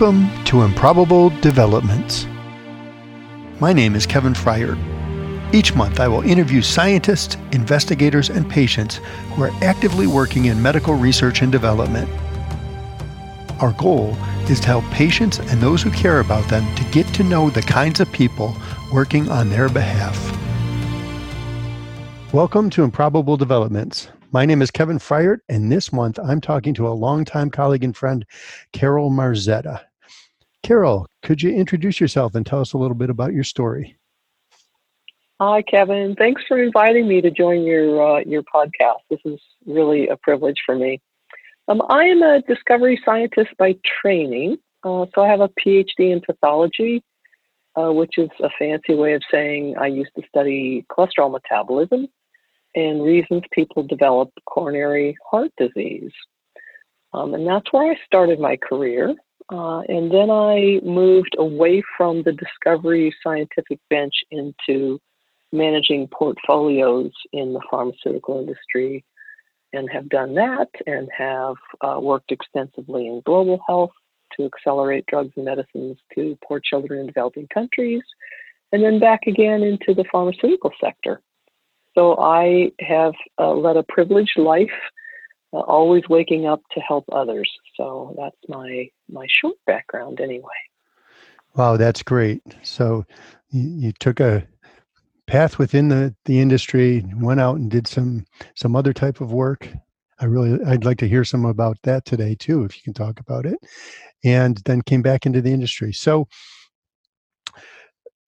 Welcome to Improbable Developments. My name is Kevin Fryer. Each month, I will interview scientists, investigators, and patients who are actively working in medical research and development. Our goal is to help patients and those who care about them to get to know the kinds of people working on their behalf. Welcome to Improbable Developments. My name is Kevin Fryer, and this month I'm talking to a longtime colleague and friend, Carol Marzetta. Carol, could you introduce yourself and tell us a little bit about your story? Hi, Kevin. Thanks for inviting me to join your uh, your podcast. This is really a privilege for me. Um, I am a discovery scientist by training, uh, so I have a PhD in pathology, uh, which is a fancy way of saying I used to study cholesterol metabolism and reasons people develop coronary heart disease. Um, and that's where I started my career. Uh, and then I moved away from the discovery scientific bench into managing portfolios in the pharmaceutical industry and have done that and have uh, worked extensively in global health to accelerate drugs and medicines to poor children in developing countries, and then back again into the pharmaceutical sector. So I have uh, led a privileged life, uh, always waking up to help others. So that's my my short background, anyway. Wow, that's great. So you, you took a path within the the industry, went out and did some some other type of work. I really I'd like to hear some about that today too, if you can talk about it. And then came back into the industry. So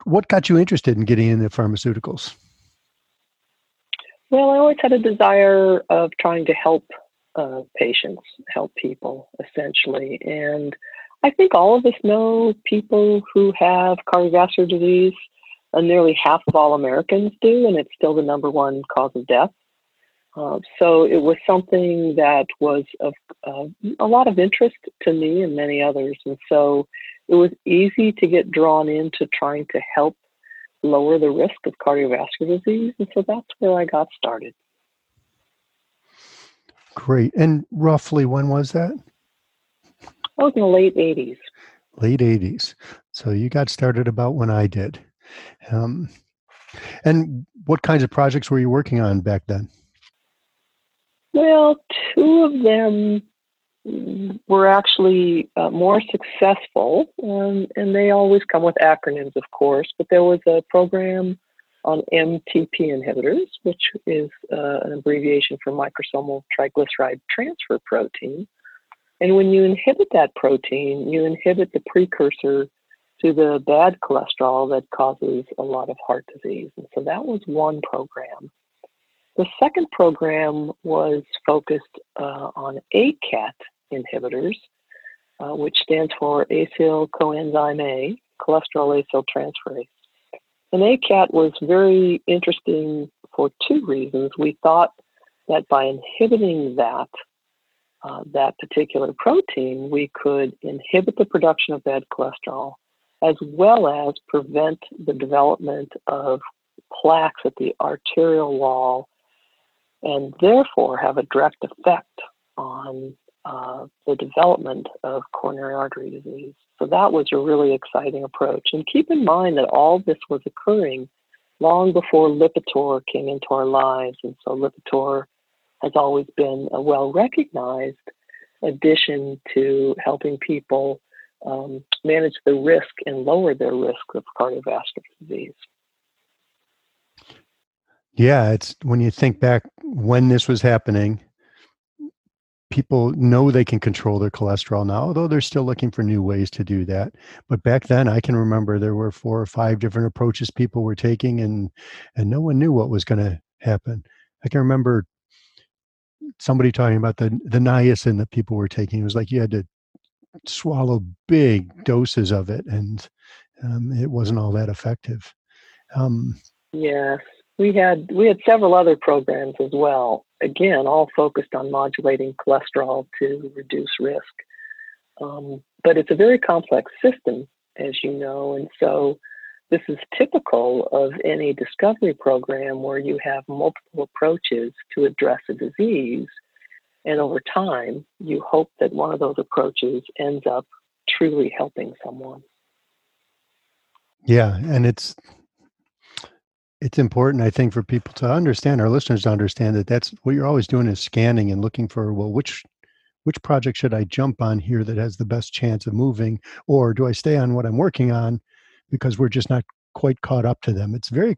what got you interested in getting into pharmaceuticals? Well, I always had a desire of trying to help uh, patients, help people, essentially. And I think all of us know people who have cardiovascular disease. Uh, nearly half of all Americans do, and it's still the number one cause of death. Uh, so it was something that was of uh, a lot of interest to me and many others. And so it was easy to get drawn into trying to help lower the risk of cardiovascular disease. And so that's where I got started. Great. And roughly when was that? I was in the late 80s. Late 80s. So you got started about when I did. Um, and what kinds of projects were you working on back then? Well, two of them were actually uh, more successful, um, and they always come with acronyms, of course. But there was a program on MTP inhibitors, which is uh, an abbreviation for microsomal triglyceride transfer protein. And when you inhibit that protein, you inhibit the precursor to the bad cholesterol that causes a lot of heart disease. And so that was one program. The second program was focused uh, on ACAT inhibitors, uh, which stands for acyl coenzyme A, cholesterol acyl transferase. And ACAT was very interesting for two reasons. We thought that by inhibiting that, uh, that particular protein, we could inhibit the production of bad cholesterol as well as prevent the development of plaques at the arterial wall and therefore have a direct effect on uh, the development of coronary artery disease. So that was a really exciting approach. And keep in mind that all this was occurring long before Lipitor came into our lives. And so Lipitor has always been a well recognized addition to helping people um, manage the risk and lower their risk of cardiovascular disease. Yeah, it's when you think back when this was happening, people know they can control their cholesterol now, although they're still looking for new ways to do that. But back then, I can remember there were four or five different approaches people were taking, and and no one knew what was going to happen. I can remember somebody talking about the the niacin that people were taking. It was like you had to swallow big doses of it, and um, it wasn't all that effective. Um, yes, we had we had several other programs as well. Again, all focused on modulating cholesterol to reduce risk. Um, but it's a very complex system, as you know, and so this is typical of any discovery program where you have multiple approaches to address a disease. And over time, you hope that one of those approaches ends up truly helping someone. Yeah, and it's it's important, I think, for people to understand, our listeners to understand that that's what you're always doing is scanning and looking for well, which which project should I jump on here that has the best chance of moving, or do I stay on what I'm working on because we're just not quite caught up to them? It's very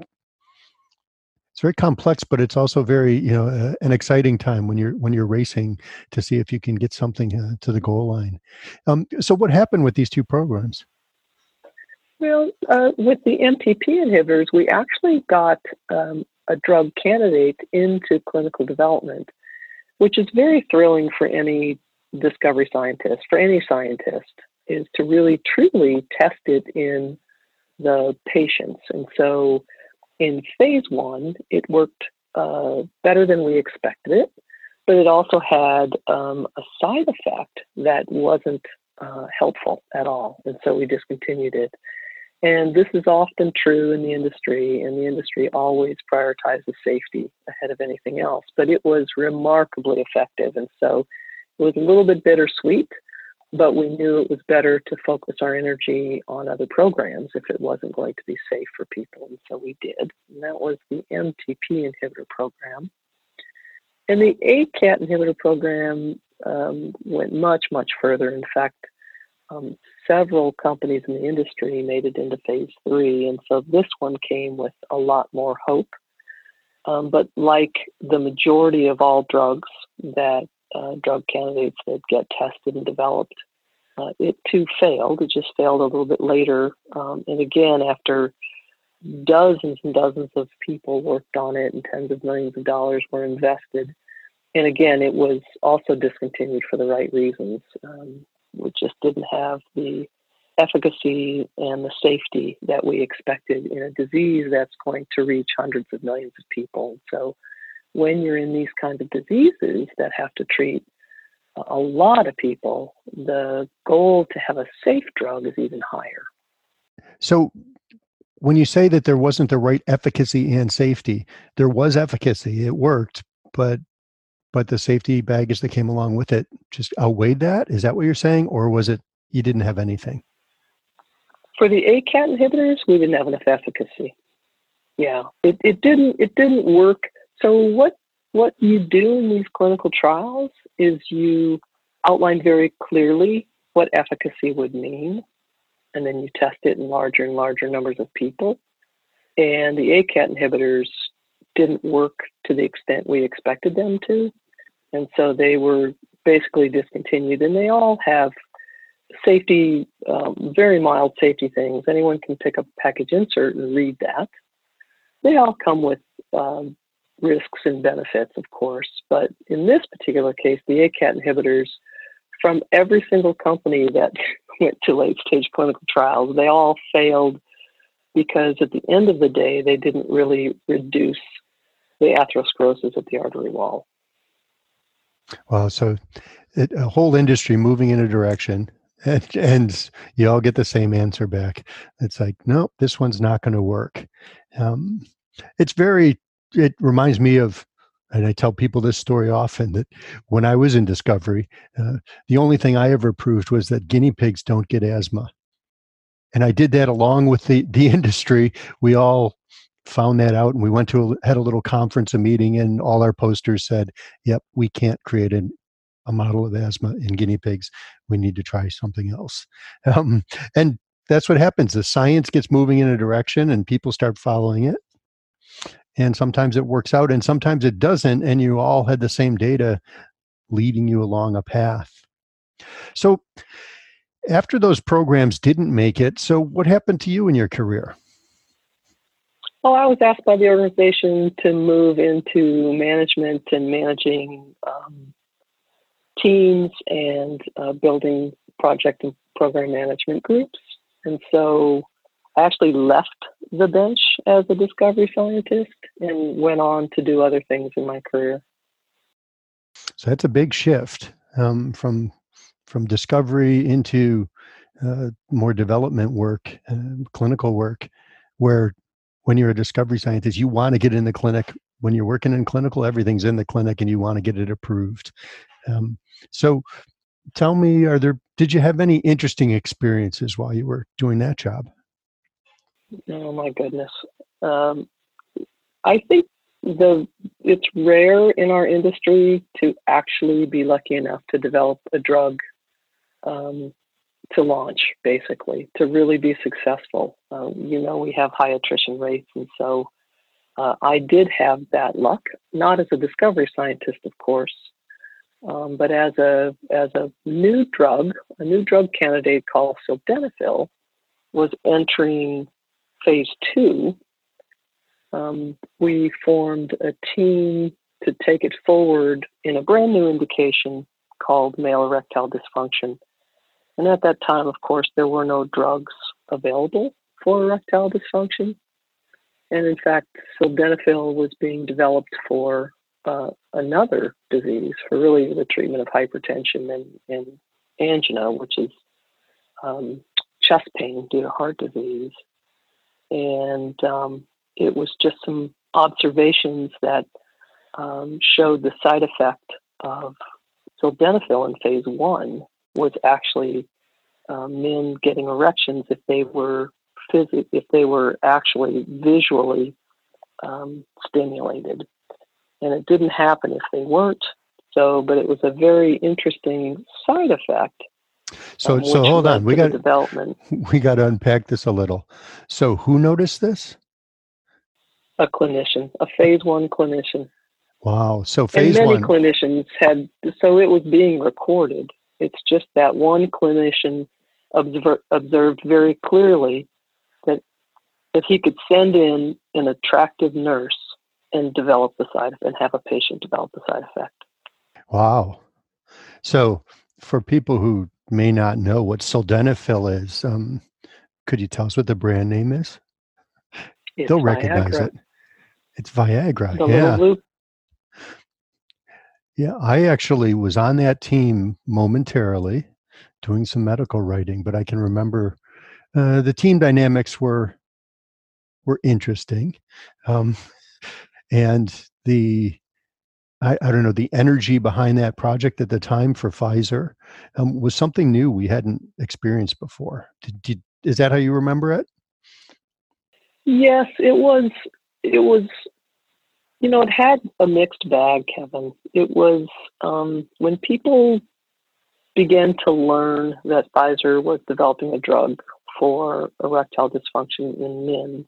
it's very complex, but it's also very you know uh, an exciting time when you're when you're racing to see if you can get something uh, to the goal line. Um, so, what happened with these two programs? Well, uh, with the MTP inhibitors, we actually got um, a drug candidate into clinical development, which is very thrilling for any discovery scientist, for any scientist, is to really truly test it in the patients. And so in phase one, it worked uh, better than we expected it, but it also had um, a side effect that wasn't uh, helpful at all. And so we discontinued it. And this is often true in the industry, and the industry always prioritizes safety ahead of anything else. But it was remarkably effective. And so it was a little bit bittersweet, but we knew it was better to focus our energy on other programs if it wasn't going to be safe for people. And so we did. And that was the MTP inhibitor program. And the ACAT inhibitor program um, went much, much further. In fact, um, several companies in the industry made it into phase three. And so this one came with a lot more hope. Um, but like the majority of all drugs that uh, drug candidates that get tested and developed, uh, it too failed. It just failed a little bit later. Um, and again, after dozens and dozens of people worked on it and tens of millions of dollars were invested. And again, it was also discontinued for the right reasons. Um, we just didn't have the efficacy and the safety that we expected in a disease that's going to reach hundreds of millions of people. So, when you're in these kinds of diseases that have to treat a lot of people, the goal to have a safe drug is even higher. So, when you say that there wasn't the right efficacy and safety, there was efficacy, it worked, but but the safety baggage that came along with it just outweighed that. Is that what you're saying, or was it you didn't have anything? For the ACAT inhibitors, we didn't have enough efficacy. Yeah, it, it didn't it didn't work. So what what you do in these clinical trials is you outline very clearly what efficacy would mean, and then you test it in larger and larger numbers of people. And the ACAT inhibitors didn't work to the extent we expected them to. And so they were basically discontinued, and they all have safety, um, very mild safety things. Anyone can pick up a package insert and read that. They all come with um, risks and benefits, of course, but in this particular case, the ACAT inhibitors, from every single company that went to late stage clinical trials, they all failed because at the end of the day, they didn't really reduce the atherosclerosis of the artery wall. Wow. So it, a whole industry moving in a direction and, and, you all get the same answer back. It's like, no, this one's not going to work. Um, it's very, it reminds me of, and I tell people this story often that when I was in discovery, uh, the only thing I ever proved was that guinea pigs don't get asthma. And I did that along with the, the industry. We all found that out and we went to a, had a little conference a meeting and all our posters said yep we can't create an, a model of asthma in guinea pigs. We need to try something else. Um, and that's what happens. The science gets moving in a direction and people start following it. And sometimes it works out and sometimes it doesn't and you all had the same data leading you along a path. So after those programs didn't make it so what happened to you in your career well, I was asked by the organization to move into management and managing um, teams and uh, building project and program management groups. And so I actually left the bench as a discovery scientist and went on to do other things in my career. So that's a big shift um, from from discovery into uh, more development work, uh, clinical work, where when you're a discovery scientist, you want to get in the clinic. When you're working in clinical, everything's in the clinic and you want to get it approved. Um, so, tell me, are there? Did you have any interesting experiences while you were doing that job? Oh my goodness. Um, I think the it's rare in our industry to actually be lucky enough to develop a drug um, to launch, basically, to really be successful. Uh, you know, we have high attrition rates, and so uh, I did have that luck, not as a discovery scientist, of course, um, but as a as a new drug, a new drug candidate called sildenafil was entering phase two. Um, we formed a team to take it forward in a brand new indication called male erectile dysfunction. And at that time, of course, there were no drugs available for erectile dysfunction. And in fact, sildenafil was being developed for uh, another disease, for really the treatment of hypertension and, and angina, which is um, chest pain due to heart disease. And um, it was just some observations that um, showed the side effect of sildenafil in phase one was actually um, men getting erections if they were phys- if they were actually visually um, stimulated, and it didn't happen if they weren't. So, but it was a very interesting side effect. So, um, so hold on, we got development. We got to unpack this a little. So, who noticed this? A clinician, a phase one clinician. Wow. So phase and many one. clinicians had, so it was being recorded. It's just that one clinician observer, observed very clearly that that he could send in an attractive nurse and develop the side and have a patient develop the side effect. Wow. So for people who may not know what sildenafil is, um, could you tell us what the brand name is? It's They'll recognize Viagra. it. It's Viagra. The yeah. Yeah, I actually was on that team momentarily doing some medical writing, but I can remember uh, the team dynamics were were interesting, um, and the I, I, don't know the energy behind that project at the time for Pfizer um, was something new we hadn't experienced before. Did, did, is that how you remember it? Yes, it was. It was you know, it had a mixed bag, Kevin. It was um, when people began to learn that Pfizer was developing a drug for erectile dysfunction in men.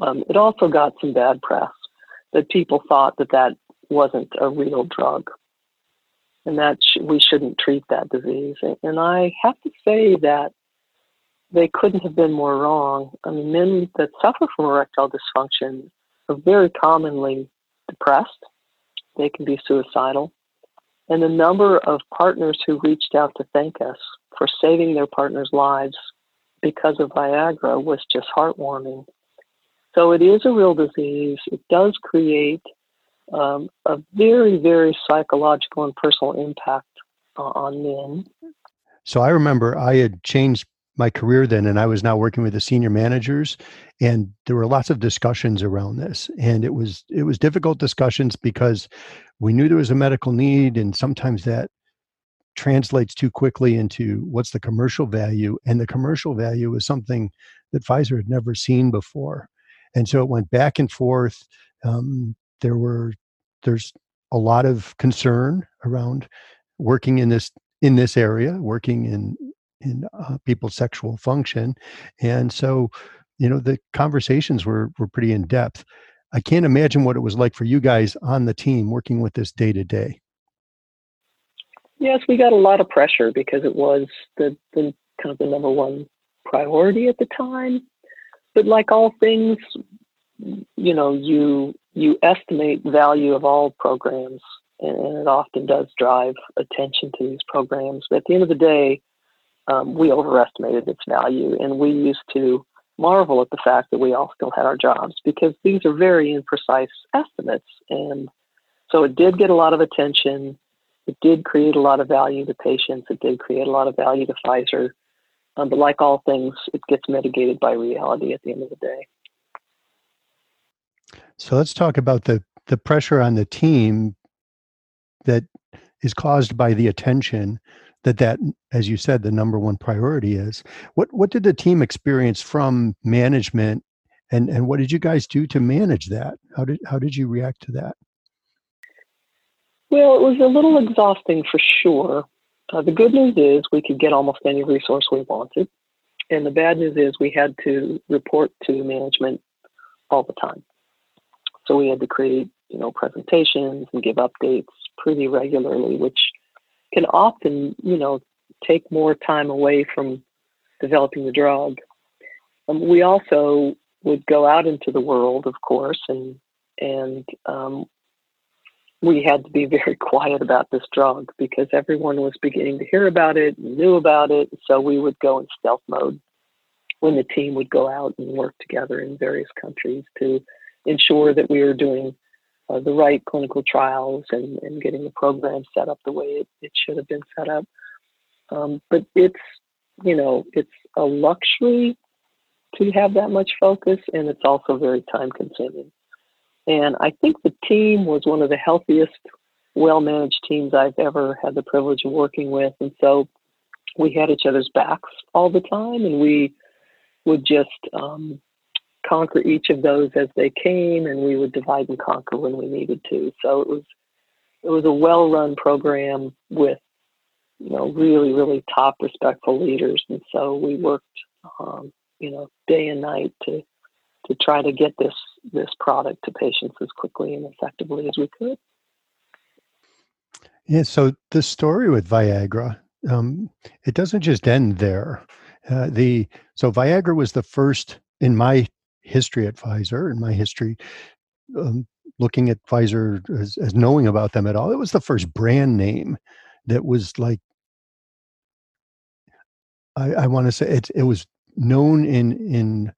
Um, it also got some bad press that people thought that that wasn't a real drug and that sh- we shouldn't treat that disease. And I have to say that they couldn't have been more wrong. I mean, men that suffer from erectile dysfunction are very commonly depressed. They can be suicidal. And the number of partners who reached out to thank us for saving their partners' lives because of Viagra was just heartwarming. So it is a real disease. It does create um, a very, very psychological and personal impact uh, on men. So I remember I had changed my career then and i was now working with the senior managers and there were lots of discussions around this. And it was it was difficult discussions because we knew there was a medical need and sometimes that translates too quickly into what's the commercial value and the commercial value is something that pfizer had never seen before. And so it went back and forth. Um, there were there's a lot of concern around working in this in this area working in in uh, people's sexual function. And so you know the conversations were were pretty in depth i can't imagine what it was like for you guys on the team working with this day to day. Yes we got a lot of pressure because it was the, the kind of the number one priority at the time. But like all things you know you you estimate value of all programs and it often does drive attention to these programs. But at the end of the day um, we overestimated its value, and we used to marvel at the fact that we all still had our jobs because these are very imprecise estimates. And so it did get a lot of attention. It did create a lot of value to patients. It did create a lot of value to Pfizer. Um, but like all things, it gets mitigated by reality at the end of the day. So let's talk about the the pressure on the team that is caused by the attention that that as you said the number one priority is. What what did the team experience from management and and what did you guys do to manage that? How did how did you react to that? Well it was a little exhausting for sure. Uh, the good news is we could get almost any resource we wanted and the bad news is we had to report to management all the time. So we had to create you know presentations and give updates pretty regularly which can often, you know, take more time away from developing the drug. Um, we also would go out into the world, of course, and and um, we had to be very quiet about this drug because everyone was beginning to hear about it, and knew about it. So we would go in stealth mode when the team would go out and work together in various countries to ensure that we were doing uh, the right clinical trials and, and getting the program set up the way it, it should have been set up. Um, but it's, you know, it's a luxury to have that much focus, and it's also very time consuming. And I think the team was one of the healthiest, well managed teams I've ever had the privilege of working with. And so we had each other's backs all the time, and we would just um, conquer each of those as they came, and we would divide and conquer when we needed to. So it was it was a well run program with you know really really top respectful leaders, and so we worked um, you know day and night to to try to get this this product to patients as quickly and effectively as we could. Yeah. So the story with Viagra, um, it doesn't just end there. Uh, the so Viagra was the first in my history at Pfizer and my history um, looking at Pfizer as, as knowing about them at all. It was the first brand name that was like I, I want to say it it was known in in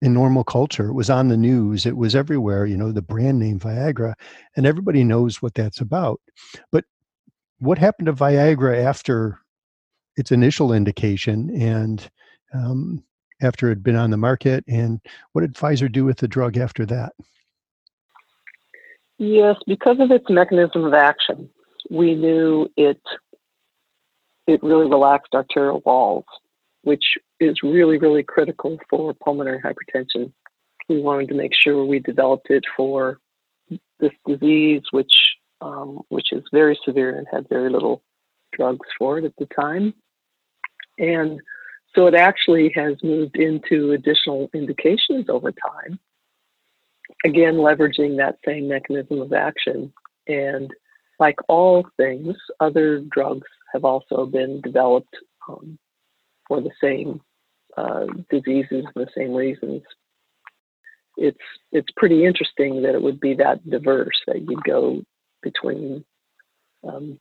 in normal culture. It was on the news. It was everywhere. You know the brand name Viagra, and everybody knows what that's about. But what happened to Viagra after its initial indication and um, after it had been on the market? And what did Pfizer do with the drug after that? Yes, because of its mechanism of action, we knew it it really relaxed arterial walls, which is really, really critical for pulmonary hypertension. We wanted to make sure we developed it for this disease, which um, which is very severe and had very little drugs for it at the time. And so it actually has moved into additional indications over time. Again, leveraging that same mechanism of action. And like all things, other drugs have also been developed um, for the same uh, diseases and the same reasons. It's it's pretty interesting that it would be that diverse that you'd go between um,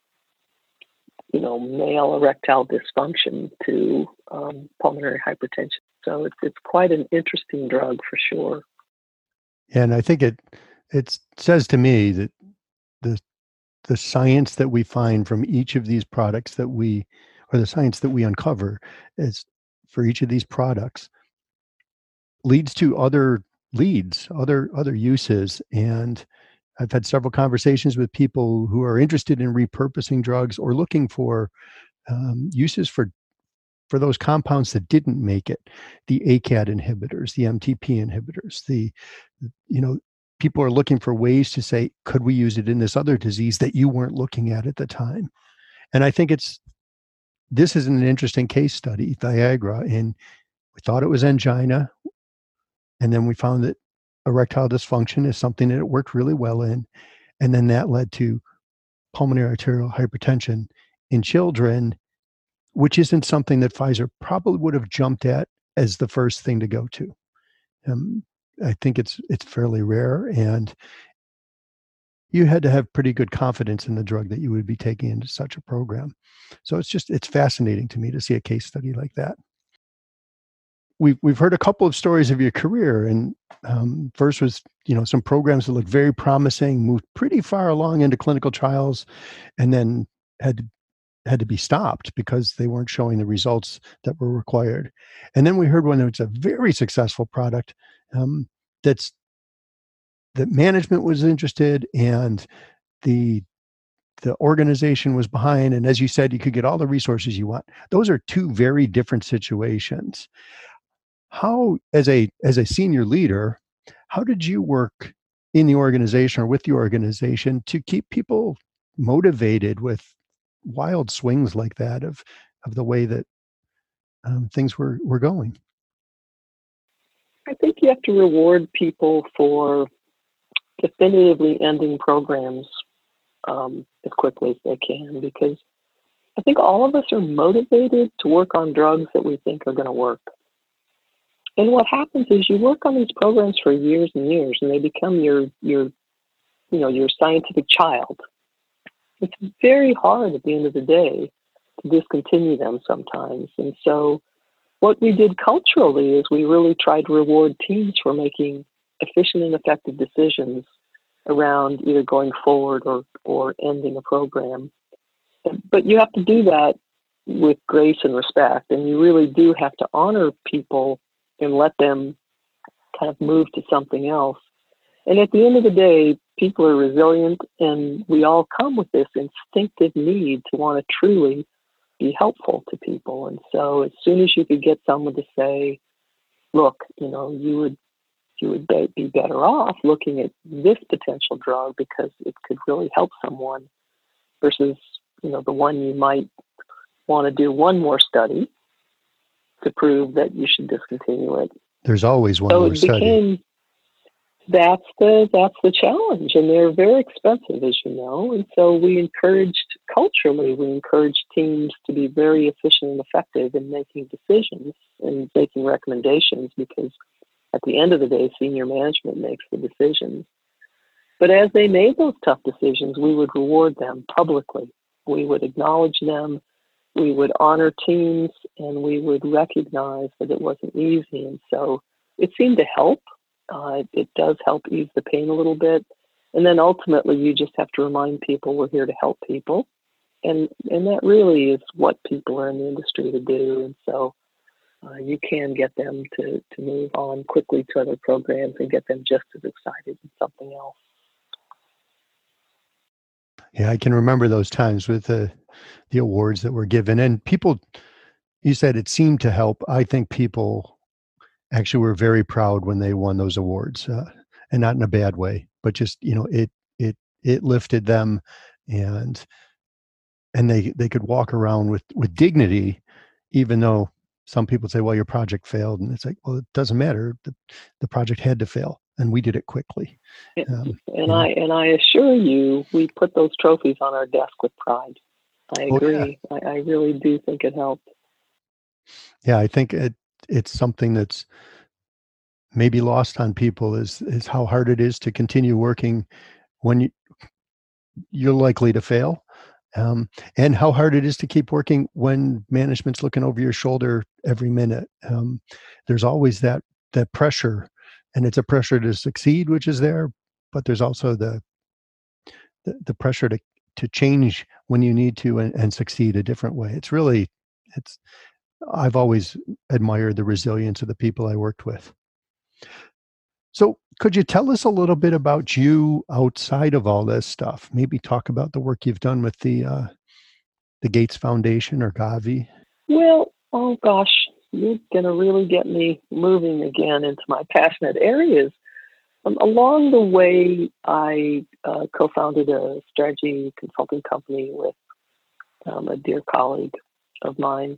you know, male erectile dysfunction to um, pulmonary hypertension. So it's it's quite an interesting drug for sure. And I think it it says to me that the the science that we find from each of these products that we or the science that we uncover is for each of these products leads to other leads other other uses and I've had several conversations with people who are interested in repurposing drugs or looking for um, uses for for those compounds that didn't make it, the ACAT inhibitors, the MTP inhibitors, the you know people are looking for ways to say could we use it in this other disease that you weren't looking at at the time, and I think it's this is an interesting case study, Viagra, and we thought it was angina, and then we found that erectile dysfunction is something that it worked really well in. And then that led to pulmonary arterial hypertension in children, which isn't something that Pfizer probably would have jumped at as the first thing to go to. Um, I think it's it's fairly rare, and you had to have pretty good confidence in the drug that you would be taking into such a program. So it's just it's fascinating to me to see a case study like that we've we've heard a couple of stories of your career, and um, first was you know some programs that looked very promising, moved pretty far along into clinical trials, and then had to, had to be stopped because they weren't showing the results that were required. And then we heard one that was a very successful product um, that's that management was interested and the the organization was behind and as you said you could get all the resources you want those are two very different situations how as a as a senior leader how did you work in the organization or with the organization to keep people motivated with wild swings like that of of the way that um, things were were going i think you have to reward people for definitively ending programs um, as quickly as they can because I think all of us are motivated to work on drugs that we think are going to work. And what happens is you work on these programs for years and years, and they become your your you know your scientific child. It's very hard at the end of the day to discontinue them sometimes. And so, what we did culturally is we really tried to reward teams for making efficient and effective decisions around either going forward or, or ending a program. But you have to do that with grace and respect, and you really do have to honor people and let them kind of move to something else. And at the end of the day, people are resilient, and we all come with this instinctive need to want to truly be helpful to people. And so, as soon as you could get someone to say, "Look, you know, you would you would be better off looking at this potential drug because it could really help someone versus you know the one you might want to do one more study to prove that you should discontinue it. There's always one so more became, study. That's the that's the challenge, and they're very expensive, as you know. And so we encouraged culturally, we encouraged teams to be very efficient and effective in making decisions and making recommendations because at the end of the day, senior management makes the decisions. But as they made those tough decisions, we would reward them publicly. We would acknowledge them. We would honor teams and we would recognize that it wasn't easy. And so it seemed to help. Uh, it does help ease the pain a little bit. And then ultimately, you just have to remind people we're here to help people. And, and that really is what people are in the industry to do. And so uh, you can get them to, to move on quickly to other programs and get them just as excited in something else. Yeah, I can remember those times with the the awards that were given, and people. You said it seemed to help. I think people actually were very proud when they won those awards, uh, and not in a bad way, but just you know it it it lifted them, and and they they could walk around with with dignity, even though some people say, well, your project failed. And it's like, well, it doesn't matter. The, the project had to fail and we did it quickly. Um, and I, and I assure you, we put those trophies on our desk with pride. I agree. Oh, yeah. I, I really do think it helped. Yeah. I think it, it's something that's maybe lost on people is, is how hard it is to continue working when you, you're likely to fail um, and how hard it is to keep working when management's looking over your shoulder every minute. Um, there's always that that pressure, and it's a pressure to succeed, which is there, but there's also the the, the pressure to to change when you need to and, and succeed a different way. It's really it's I've always admired the resilience of the people I worked with. So, could you tell us a little bit about you outside of all this stuff? Maybe talk about the work you've done with the uh, the Gates Foundation or Gavi. Well, oh gosh, you're going to really get me moving again into my passionate areas. Um, along the way, I uh, co-founded a strategy consulting company with um, a dear colleague of mine,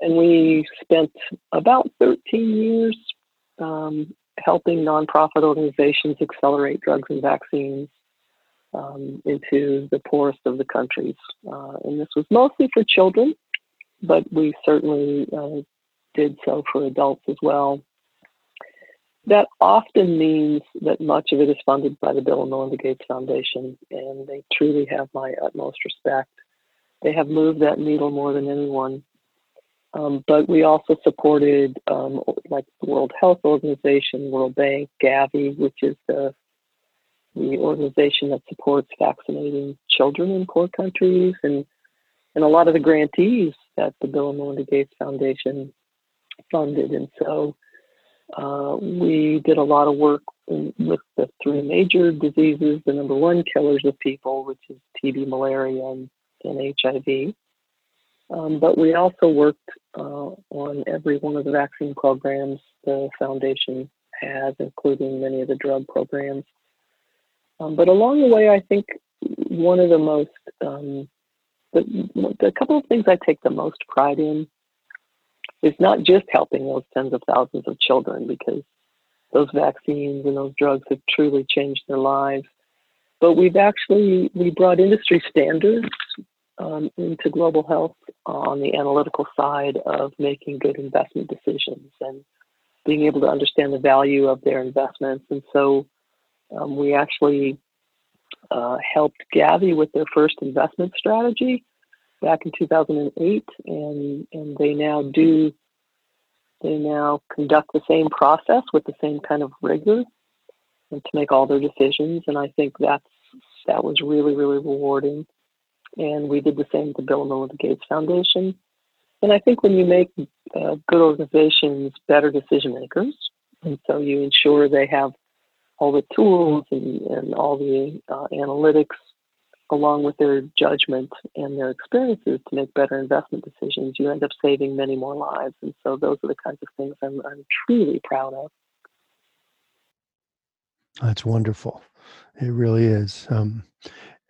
and we spent about 13 years um, helping nonprofit organizations accelerate drugs and vaccines um, into the poorest of the countries. Uh, and this was mostly for children, but we certainly uh, did so for adults as well. That often means that much of it is funded by the Bill and Melinda Gates Foundation, and they truly have my utmost respect. They have moved that needle more than anyone. Um, but we also supported um, like the World Health Organization, World Bank, Gavi, which is the the organization that supports vaccinating children in poor countries, and and a lot of the grantees that the Bill and Melinda Gates Foundation funded. And so uh, we did a lot of work with the three major diseases, the number one killers of people, which is TB, malaria, and, and HIV. Um, but we also worked uh, on every one of the vaccine programs the foundation has, including many of the drug programs. Um, but along the way, I think one of the most, um, the, the couple of things I take the most pride in is not just helping those tens of thousands of children, because those vaccines and those drugs have truly changed their lives. But we've actually we brought industry standards um, into global health on the analytical side of making good investment decisions and being able to understand the value of their investments. And so um, we actually uh, helped Gavi with their first investment strategy back in 2008, and and they now do they now conduct the same process with the same kind of rigor and to make all their decisions. And I think that's that was really, really rewarding. And we did the same with the Bill and Melinda Gates Foundation. And I think when you make uh, good organizations better decision makers, and so you ensure they have all the tools and, and all the uh, analytics along with their judgment and their experiences to make better investment decisions, you end up saving many more lives. And so those are the kinds of things I'm, I'm truly proud of. That's wonderful. It really is. Um,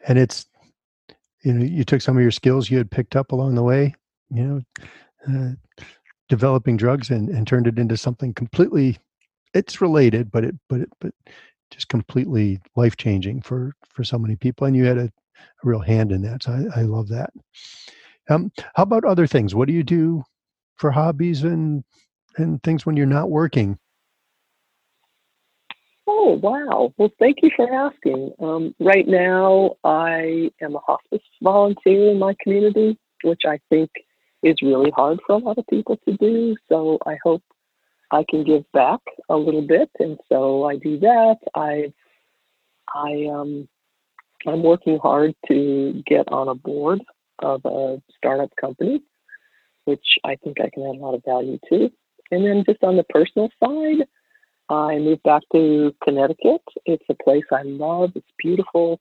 and it's, you know, you took some of your skills you had picked up along the way, you know, uh, developing drugs and, and turned it into something completely, it's related, but it, but it, but just completely life changing for, for so many people. And you had a a real hand in that. So I, I love that. Um, how about other things? What do you do for hobbies and and things when you're not working? Oh wow! Well, thank you for asking. Um, right now, I am a hospice volunteer in my community, which I think is really hard for a lot of people to do. So I hope I can give back a little bit, and so I do that. I I um, I'm working hard to get on a board of a startup company, which I think I can add a lot of value to. And then just on the personal side, I moved back to Connecticut. It's a place I love. It's beautiful.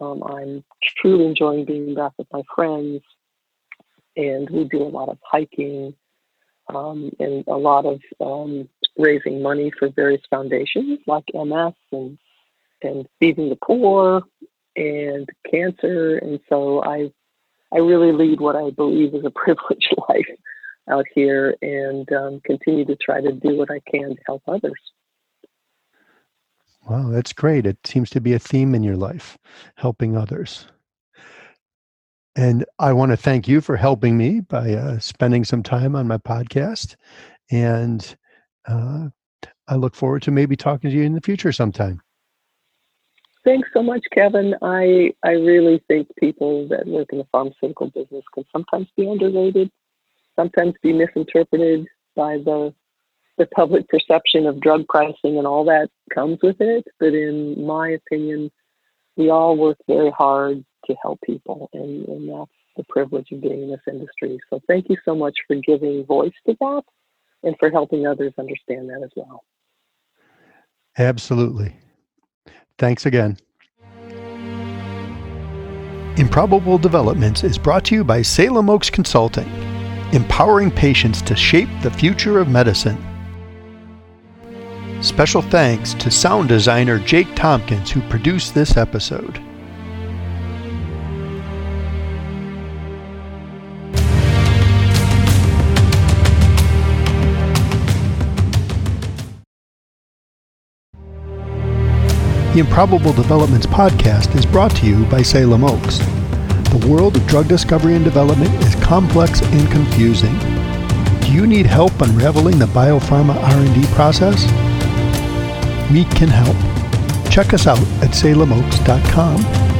Um, I'm truly enjoying being back with my friends, and we do a lot of hiking um, and a lot of um, raising money for various foundations like MS and and feeding the poor and cancer. And so I, I really lead what I believe is a privileged life out here and um, continue to try to do what I can to help others. Wow, that's great. It seems to be a theme in your life, helping others. And I want to thank you for helping me by uh, spending some time on my podcast. And uh, I look forward to maybe talking to you in the future sometime. Thanks so much, Kevin. I I really think people that work in the pharmaceutical business can sometimes be underrated, sometimes be misinterpreted by the the public perception of drug pricing and all that comes with it. But in my opinion, we all work very hard to help people, and, and that's the privilege of being in this industry. So thank you so much for giving voice to that and for helping others understand that as well. Absolutely. Thanks again. Improbable Developments is brought to you by Salem Oaks Consulting, empowering patients to shape the future of medicine. Special thanks to sound designer Jake Tompkins, who produced this episode. The Improbable Developments podcast is brought to you by Salem Oaks. The world of drug discovery and development is complex and confusing. Do you need help unraveling the biopharma R&D process? We can help. Check us out at salemoaks.com